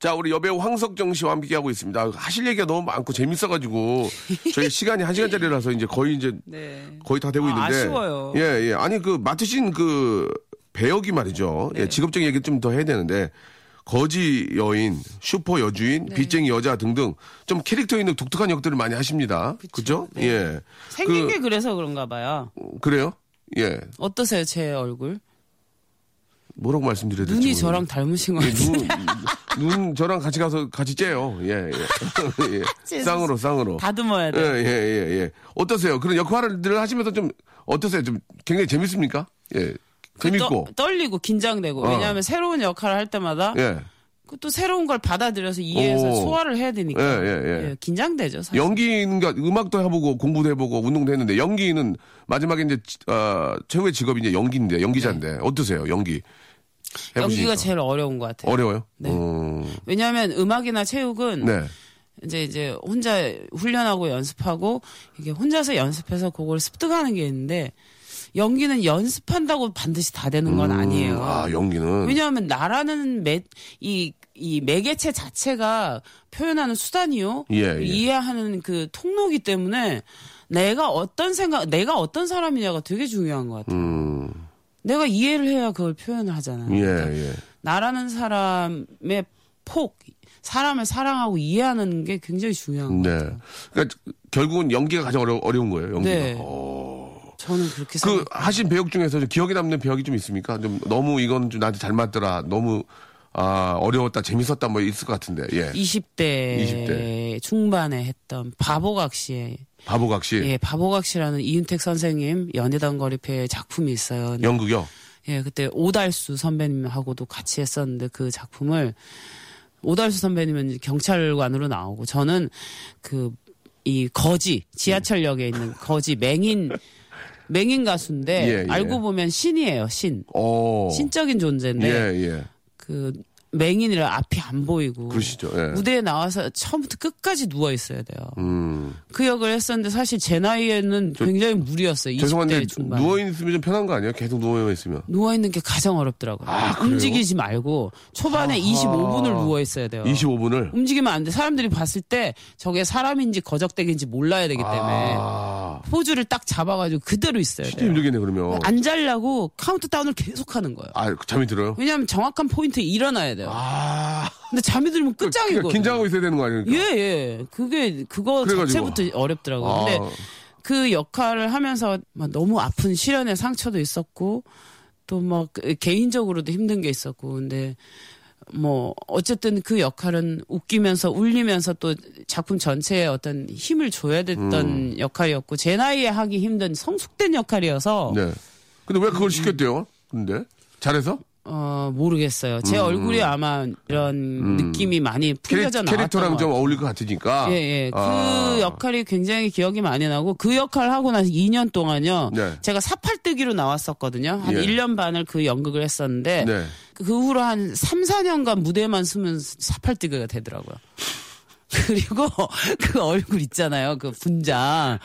자, 우리 여배우 황석정 씨와 함께 하고 있습니다. 하실 얘기가 너무 많고 재밌어가지고 저희 시간이 한 시간짜리라서 이제 거의 이제 네. 거의 다 되고 아, 있는데. 아쉬워요. 예, 예. 아니 그 맡으신 그 배역이 말이죠. 네. 예, 직업적인 얘기 좀 더 해야 되는데 거지 여인, 슈퍼 여주인, 네. 빚쟁이 여자 등등 좀 캐릭터 있는 독특한 역들을 많이 하십니다. 그죠? 네. 예. 생긴 그- 게 그래서 그런가 봐요. 그래요? 예. 어떠세요, 제 얼굴? 뭐라고 말씀드려야 될지. 눈이. 저랑 닮으신 것 예, 같은데. 눈, 눈 저랑 같이 가서 같이 째요. 예, 예. 예. 쌍으로, 쌍으로. 다듬어야 예, 돼. 예, 예, 예. 어떠세요? 그런 역할들을 하시면서 좀 어떠세요? 좀 굉장히 재밌습니까? 예. 재밌고. 떠- 떨리고 긴장되고 어. 왜냐하면 새로운 역할을 할 때마다 예. 그또 새로운 걸 받아들여서 이해해서 오. 소화를 해야 되니까 예, 예, 예. 긴장되죠 사실. 연기인가 음악도 해보고 공부도 해보고 운동도 했는데 연기는 마지막에 이제 어, 최후의 직업이 이제 연기인데 연기자인데 어떠세요? 연기 해보시니까. 연기가 제일 어려운 것 같아요. 어려워요. 네. 음, 왜냐하면 음악이나 체육은 네. 이제 이제 혼자 훈련하고 연습하고 이게 혼자서 연습해서 그걸 습득하는 게 있는데 연기는 연습한다고 반드시 다 되는 건 아니에요. 아 연기는 왜냐하면 나라는 매, 이, 이 매개체 자체가 표현하는 수단이요. 예, 예. 이해하는 그 통로기 때문에 내가 어떤 생각, 내가 어떤 사람이냐가 되게 중요한 것 같아요. 음, 내가 이해를 해야 그걸 표현을 하잖아요. 예, 예. 나라는 사람의 폭, 사람을 사랑하고 이해하는 게 굉장히 중요한 것 네. 같아요. 그러니까 결국은 연기가 가장 어려, 어려운 거예요. 연기가. 네. 어. 저는 그렇게 그 생각. 하신 배역 중에서 좀 기억에 남는 배역이 좀 있습니까? 좀 너무 이건 좀 나한테 잘 맞더라. 너무 아 어려웠다, 재밌었다 뭐 있을 것 같은데. 예. 20대, 20대. 중반에 했던 바보각 씨의 바보각 씨 예, 바보각 씨라는 이윤택 선생님 연예단 거리패 작품이 있어요. 연극이요. 예, 그때 오달수 선배님하고도 같이 했었는데 그 작품을 오달수 선배님은 경찰관으로 나오고 저는 그 이 거지 지하철역에 있는 거지 맹인 맹인 가수인데 예, 예. 알고 보면 신이에요 신 어. 신적인 존재인데 예, 예. 그 맹인이라 앞이 안 보이고 그러시죠. 예. 무대에 나와서 처음부터 끝까지 누워 있어야 돼요. 음. 그 역을 했었는데 사실 제 나이에는 굉장히 무리였어요. 20대 죄송한데. 누워 있으면 좀 편한 거 아니에요? 계속 누워 있으면. 누워 있는 게 가장 어렵더라고요. 아? 움직이지 말고 초반에 25분을 누워 있어야 돼요. 25분을. 움직이면 안 돼. 사람들이 봤을 때 저게 사람인지 거적대기인지 몰라야 되기 때문에 아. 포즈를 딱 잡아가지고 그대로 있어야 진짜 돼요. 힘들겠네 그러면. 안 잘라고 카운트 다운을 계속 하는 거예요. 아 잠이 들어요? 왜냐하면 정확한 포인트에 일어나야 돼 요. 아. 근데 잠이 들면 끝장이거든요. 그러니까 긴장하고 있어야 되는 거 아닙니까? 예, 예. 그게, 그거 그래가지고. 자체부터 어렵더라고요. 아. 근데 그 역할을 하면서 막 너무 아픈 시련의 상처도 있었고, 또 막 개인적으로도 힘든 게 있었고, 근데 뭐, 어쨌든 그 역할은 웃기면서 울리면서 또 작품 전체에 어떤 힘을 줘야 됐던 음. 역할이었고, 제 나이에 하기 힘든 성숙된 역할이어서, 네. 근데 왜 그걸 시켰대요? 근데 잘해서? 어, 모르겠어요. 제 음. 얼굴이 아마 이런 느낌이 많이 풍겨져 나왔던 캐릭터랑 것 좀. 어울릴 것 같으니까. 예, 예. 그 아. 역할이 굉장히 기억이 많이 나고 그 역할을 하고 나서 2년 동안요. 네. 제가 사팔뜨기로 나왔었거든요. 한 예. 1년 반을 그 연극을 했었는데 네. 그 후로 한 3, 4년간 무대만 쓰면 사팔뜨기가 되더라고요. 그리고 그 얼굴 있잖아요. 그 분장.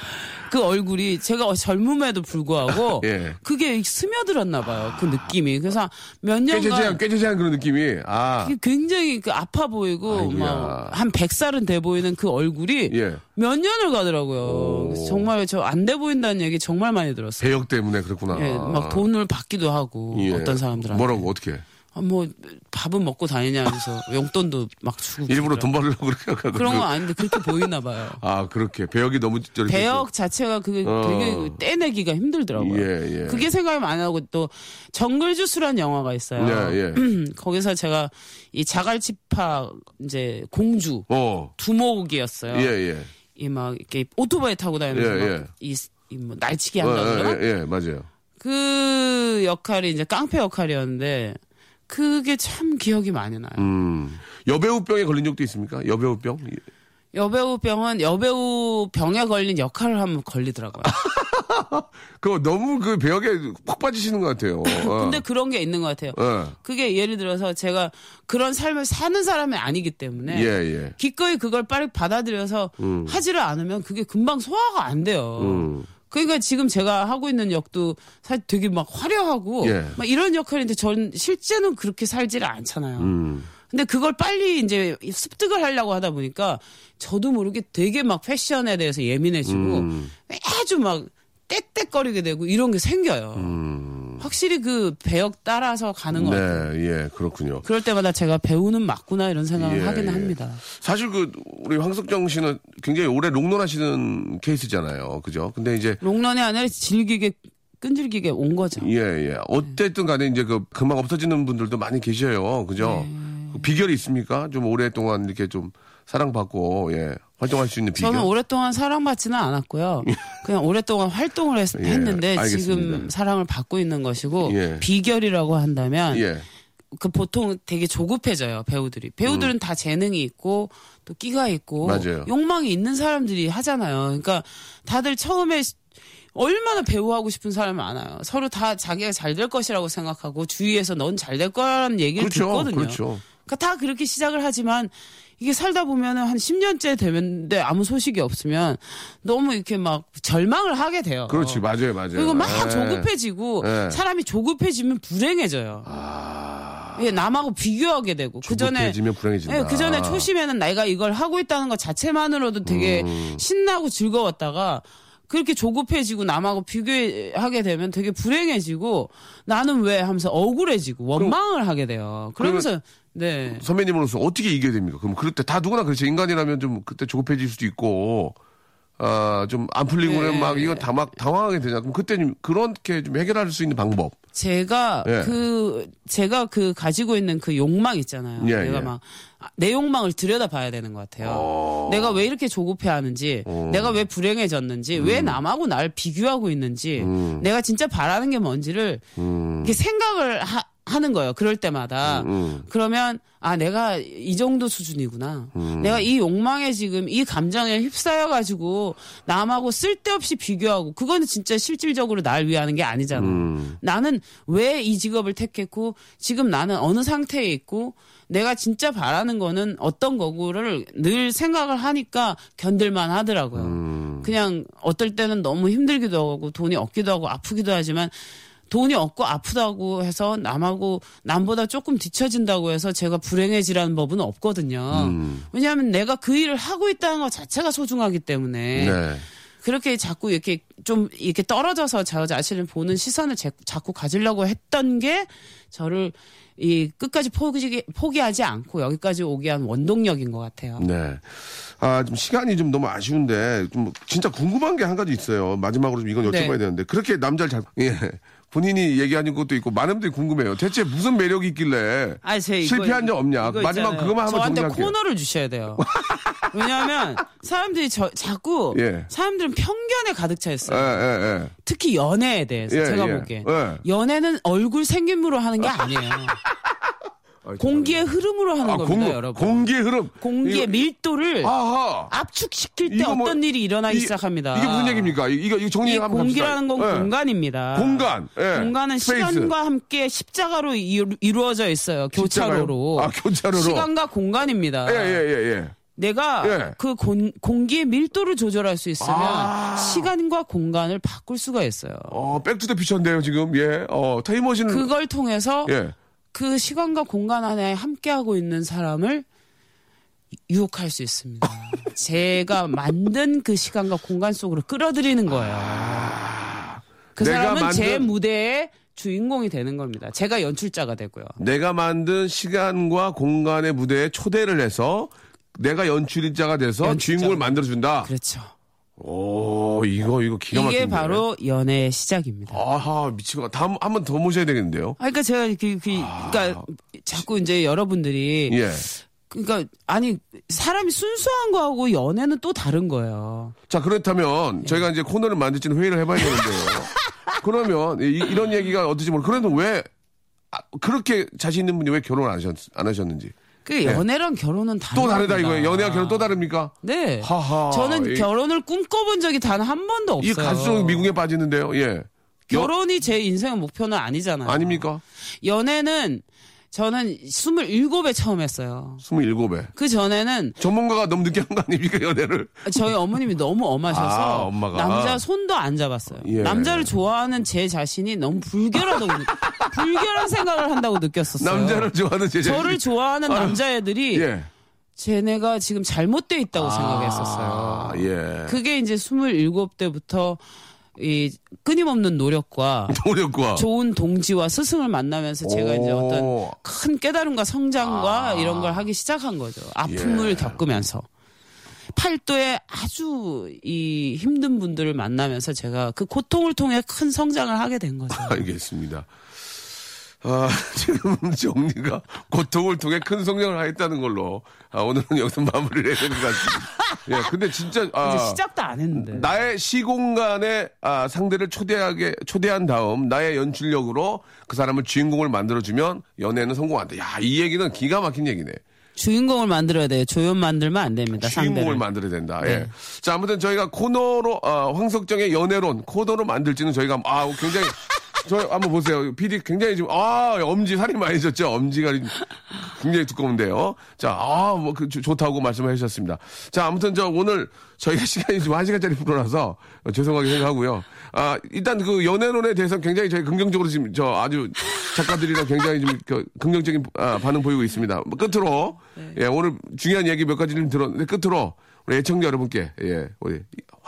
그 얼굴이 제가 젊음에도 불구하고 예. 그게 스며들었나 봐요. 그 느낌이. 그래서 몇 년간 꾀죄죄한 그런 느낌이. 아. 굉장히 그 아파 보이고. 막 한 100살은 돼 보이는 그 얼굴이 예. 몇 년을 가더라고요. 정말 저 안 돼 보인다는 얘기 정말 많이 들었어요. 배역 때문에 그렇구나. 예, 막 돈을 받기도 하고 예. 어떤 사람들한테 뭐라고, 어떻게? 아, 뭐 밥은 먹고 다니냐 하면서 용돈도 막 주고 일부러. 돈 벌려고 그렇게 하거든. 그런 거 아닌데 그렇게 보이나 봐요. 아, 그렇게. 배역이 너무 저렇게. 배역 자체가 그게 어. 되게 떼내기가 힘들더라고요. 예, 예. 그게 생각이 많이 나고 또 정글 주스란 영화가 있어요. 예, 예. 거기서 제가 이 자갈치파 이제 공주 어. 두목이었어요. 예, 예. 이막 이렇게 오토바이 타고 다니면서 예, 예. 막이뭐 날치기 어, 한다 그러나? 예, 예, 맞아요. 그 역할이 이제 깡패 역할이었는데 그게 참 기억이 많이 나요. 음. 여배우병에 걸린 적도 있습니까? 여배우병? 여배우 병은 여배우 병에 걸린 역할을 하면 걸리더라고요. 그거 너무 그 배역에 푹 빠지시는 것 같아요. 어. 근데 그런 게 있는 것 같아요. 예. 그게 예를 들어서 제가 그런 삶을 사는 사람이 아니기 때문에 예, 예. 기꺼이 그걸 빨리 받아들여서 하지를 않으면 그게 금방 소화가 안 돼요. 음. 그러니까 지금 제가 하고 있는 역도 사실 되게 막 화려하고 예. 막 이런 역할인데 전 실제는 그렇게 살지를 않잖아요. 음. 근데 그걸 빨리 이제 습득을 하려고 하다 보니까 저도 모르게 되게 막 패션에 대해서 예민해지고 음. 아주 막 땡땡거리게 되고 이런 게 생겨요. 확실히 그 배역 따라서 가는 것 같아요. 음. 네, 예, 그렇군요. 그럴 때마다 제가 배우는 맞구나 이런 생각을 예, 하기는 예. 합니다. 사실 그 우리 황석정 씨는 굉장히 오래 롱런 하시는 케이스잖아요. 그죠? 근데 이제 롱런이 아니라 질기게 끈질기게 온 거죠. 예, 예. 어쨌든 간에 이제 그 금방 없어지는 분들도 많이 계셔요. 그죠? 네. 그 비결이 있습니까? 좀 오랫동안 이렇게 좀 사랑받고, 예. 활동할 수 있는 비결. 저는 오랫동안 사랑받지는 않았고요. 그냥 오랫동안 활동을 했, 예, 는데. 지금 사랑을 받고 있는 것이고 예. 비결이라고 한다면 예. 그 보통 되게 조급해져요 배우들이. 배우들은 다 재능이 있고 또 끼가 있고 음. 맞아요. 욕망이 있는 사람들이 하잖아요. 그러니까 다들 처음에 시- 얼마나 배우하고 싶은 사람이 많아요. 서로 다 자기가 잘 될 것이라고 생각하고 주위에서 넌 잘 될 거라는 얘기를 그렇죠. 듣거든요. 그렇죠. 그러니까 다 그렇게 시작을 하지만 이게 살다 보면은 한 10년째 되는데 아무 소식이 없으면 너무 이렇게 막 절망을 하게 돼요. 그렇지. 맞아요. 맞아요. 그리고 막 예. 조급해지고 예. 사람이 조급해지면 불행해져요. 예, 남하고 비교하게 되고 그 전에 조급해지면 불행해진다. 예, 그 전에 초심에는 내가 이걸 하고 있다는 것 자체만으로도 되게 음. 신나고 즐거웠다가 그렇게 조급해지고 남하고 비교하게 되면 되게 불행해지고 나는 왜 하면서 억울해지고 원망을 하게 돼요. 그러면서 네. 선배님으로서 어떻게 이겨야 됩니까? 그럼 그럴 때 다 누구나 그렇죠. 인간이라면 좀 그때 조급해질 수도 있고, 아, 좀안 풀리고 그러면 네. 막 이거 다막 당황하게 되잖아. 그럼 그때 좀 그렇게 좀 해결할 수 있는 방법. 제가 예. 그 제가 그 가지고 있는 그 욕망 있잖아요. 예, 내가 예. 막내 욕망을 들여다 봐야 되는 것 같아요. 내가 왜 이렇게 조급해 하는지, 내가 왜 불행해졌는지, 왜 음. 남하고 날 비교하고 있는지, 내가 진짜 바라는 게 뭔지를 이렇게 생각을 하, 하는 거예요. 그럴 때마다. 음. 그러면 아 내가 이 정도 수준이구나. 내가 이 욕망에 지금 이 감정에 휩싸여 가지고 남하고 쓸데없이 비교하고 그거는 진짜 실질적으로 날 위하는 게 아니잖아. 나는 왜 이 직업을 택했고 지금 나는 어느 상태에 있고 내가 진짜 바라는 거는 어떤 거고를 늘 생각을 하니까 견딜만 하더라고요. 그냥 어떨 때는 너무 힘들기도 하고 돈이 없기도 하고 아프기도 하지만 돈이 없고 아프다고 해서 남하고 남보다 조금 뒤처진다고 해서 제가 불행해지라는 법은 없거든요. 왜냐하면 내가 그 일을 하고 있다는 것 자체가 소중하기 때문에 네. 그렇게 자꾸 이렇게 좀 이렇게 떨어져서 저 자신을 보는 시선을 제- 자꾸 가지려고 했던 게 저를 이 끝까지 포기, 포기하지 않고 여기까지 오게 한 원동력인 것 같아요. 네. 아, 좀 시간이 좀 너무 아쉬운데, 좀 진짜 궁금한 게 한 가지 있어요. 마지막으로 좀 이건 여쭤봐야 네. 되는데, 그렇게 남자를 잘, 예. 본인이 얘기하는 것도 있고, 많은 분들이 궁금해요. 대체 무슨 매력이 있길래 아니, 실패한 적 없냐? 이거 마지막. 그것만 한번 저한테 정리할게요. 코너를 주셔야 돼요. 왜냐하면 사람들이 저 자꾸 예. 사람들은 편견에 가득 차 예, 있어요. 예, 예. 특히 연애에 대해서 예, 제가 예. 보기에 예. 연애는 얼굴 생김으로 하는 게 아니에요. 아, 공기의 흐름으로 하는 아, 겁니다, 공, 여러분. 공기의 흐름. 공기의 이거- 밀도를 아하. 압축시킬 때 뭐- 어떤 일이 일어나기 이- 시작합니다. 이게 무슨 얘기입니까? 이- 이거, 이거 정리 이 한번. 공기라는 건 예. 공간입니다. 공간, 예. 공간은 space. 시간과 함께 십자가로 이루, 이루 어져 있어요. 교차로로. 아, 교차로로. 시간과 공간입니다. 예, 예, 예, 예. 내가 예. 그 공, 공기의 밀도를 조절할 수 있으면 아. 시간과 공간을 바꿀 수가 있어요. 어, Back to the Future인데요, 지금. 예. 어, 타임머신. 그걸 통해서 예. 그 시간과 공간 안에 함께하고 있는 사람을 유혹할 수 있습니다. 제가 만든 그 시간과 공간 속으로 끌어들이는 거예요. 그 내가 사람은 제 만든- 무대의 주인공이 되는 겁니다. 제가 연출자가 되고요. 내가 만든 시간과 공간의 무대에 초대를 해서 내가 연출자가 돼서 연출자. 주인공을 만들어준다. 그렇죠. 오, 이거, 이거 기가 막히네. 이게 바로 연애의 시작입니다. 아하, 미치겠다. 다음, 한 번 더 모셔야 되겠는데요. 아, 그러니까 제가 그, 그, 그러니까 자꾸 이제 여러분들이 예. 그러니까 아니 사람이 순수한 거하고 연애는 또 다른 거예요. 자, 그렇다면 저희가 이제 코너를 만들지는 회의를 해봐야 되는데요. 그러면 이, 런 얘기가 어떨지 모르 그래도 왜 아, 그렇게 자신 있는 분이 왜 결혼 안, 하셨, 안 하셨는지. 그 연애랑 결혼은 네. 또 다르다. 이거예요. 연애와 결혼 또 다릅니까? 네. 하하. 저는 이- 결혼을 꿈꿔본 적이 단 한 번도 없어요. 이 갈수록 미국에 빠지는데요. 예. 결혼이 제 인생의 목표는 아니잖아요. 아닙니까? 연애는 저는 27에 처음 했어요. 27에. 그 전에는 전문가가 너무 늦게 한 거 아닙니까, 연애를? 저희 어머님이 너무 엄하셔서 아, 엄마가. 남자 손도 안 잡았어요. 예. 남자를 좋아하는 제 자신이 너무 불결하다고 느- 불결한 생각을 한다고 느꼈었어요. 남자를 좋아하는 제 자신이- 저를 좋아하는 아유, 남자애들이 예. 쟤네가 지금 잘못돼 있다고 생각했었어요. 아, 예. 그게 이제 27때부터 이 끊임없는 노력과 노력과. 좋은 동지와 스승을 만나면서 제가 이제 오. 어떤 큰 깨달음과 성장과 아. 이런 걸 하기 시작한 거죠. 아픔을 예. 겪으면서. 팔도에 아주 이 힘든 분들을 만나면서 제가 그 고통을 통해 큰 성장을 하게 된 거죠. 알겠습니다. 아, 지금 정리가 고통을 통해 큰 성장을 하였다는 걸로 아, 오늘은 여기서 마무리를 해야 될것 같습니다. 예, 근데 진짜 아, 이제 시작도 안 했는데. 나의 시공간에 아, 상대를 초대하게 초대한 다음 나의 연출력으로 그 사람을 주인공을 만들어주면 연애는 성공한다. 야, 이 얘기는 기가 막힌 얘기네. 주인공을 만들어야 돼요. 조연 만들면 안 됩니다. 주인공을 상대를. 만들어야 된다. 네. 예. 자, 아무튼 저희가 코너로 아, 황석정의 연애론 코너로 만들지는 저희가 아 굉장히 저 한번 보세요. PD 굉장히 지금 아 엄지 살이 많이 졌죠. 엄지가 굉장히 두꺼운데요. 자, 아 뭐 그, 좋다고 말씀해 주셨습니다. 자, 아무튼 저 오늘 저희가 시간이 지금 한 시간짜리 프로라서 죄송하게 생각하고요. 아 일단 그 연애론에 대해서 굉장히 저희 긍정적으로 지금 저 아주 작가들이랑 굉장히 좀 그 긍정적인 아, 반응 보이고 있습니다. 뭐 끝으로 예 오늘 중요한 얘기 몇 가지 좀 들었는데 끝으로 우리 애청자 여러분께 예 우리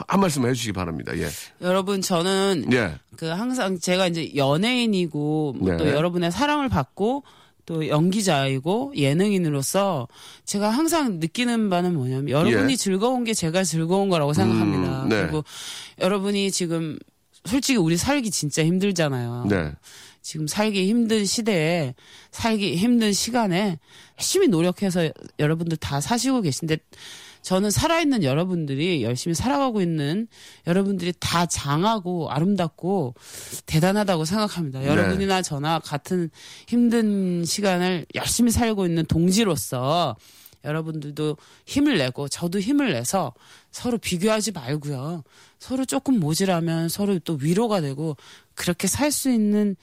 한 말씀 해주시기 바랍니다. 예 여러분 저는 예. 그 항상 제가 이제 연예인이고 뭐또 네. 여러분의 사랑을 받고 또 연기자이고 예능인으로서 제가 항상 느끼는 바는 뭐냐면 여러분이 예. 즐거운 게 제가 즐거운 거라고 생각합니다. 음, 네. 그리고 여러분이 지금 솔직히 우리 살기 진짜 힘들잖아요. 네. 지금 살기 힘든 시대에 살기 힘든 시간에 열심히 노력해서 여러분들 다 사시고 계신데 저는 살아있는 여러분들이 열심히 살아가고 있는 여러분들이 다 장하고 아름답고 대단하다고 생각합니다. 네. 여러분이나 저나 같은 힘든 시간을 열심히 살고 있는 동지로서 여러분들도 힘을 내고 저도 힘을 내서 서로 비교하지 말고요. 서로 조금 모질하면 서로 또 위로가 되고 그렇게 살 수 있는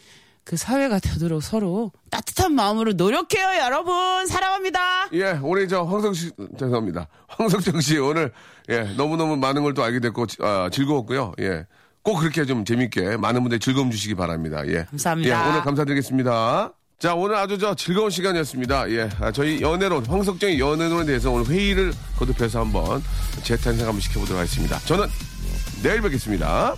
그 사회가 되도록 서로 따뜻한 마음으로 노력해요, 여러분. 사랑합니다. 예, 우리 저 황석 씨, 죄송합니다. 황석정 씨 오늘, 예, 너무 너무 많은 걸 또 알게 됐고, 아, 즐거웠고요. 예. 꼭 그렇게 좀 재밌게 많은 분들 즐거움 주시기 바랍니다. 예. 감사합니다. 예, 오늘 감사드리겠습니다. 자, 오늘 아주 저 즐거운 시간이었습니다. 예. 아, 저희 연애론, 황석정의 연애론에 대해서 오늘 회의를 거듭해서 한번 재탄생 한번 시켜보도록 하겠습니다. 저는 내일 뵙겠습니다.